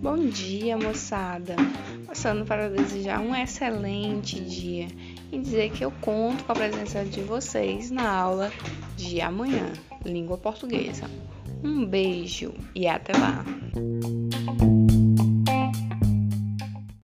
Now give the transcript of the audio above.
Bom dia, moçada! Passando para desejar um excelente dia e dizer que eu conto com a presença de vocês na aula de amanhã, língua portuguesa. Um beijo e até lá!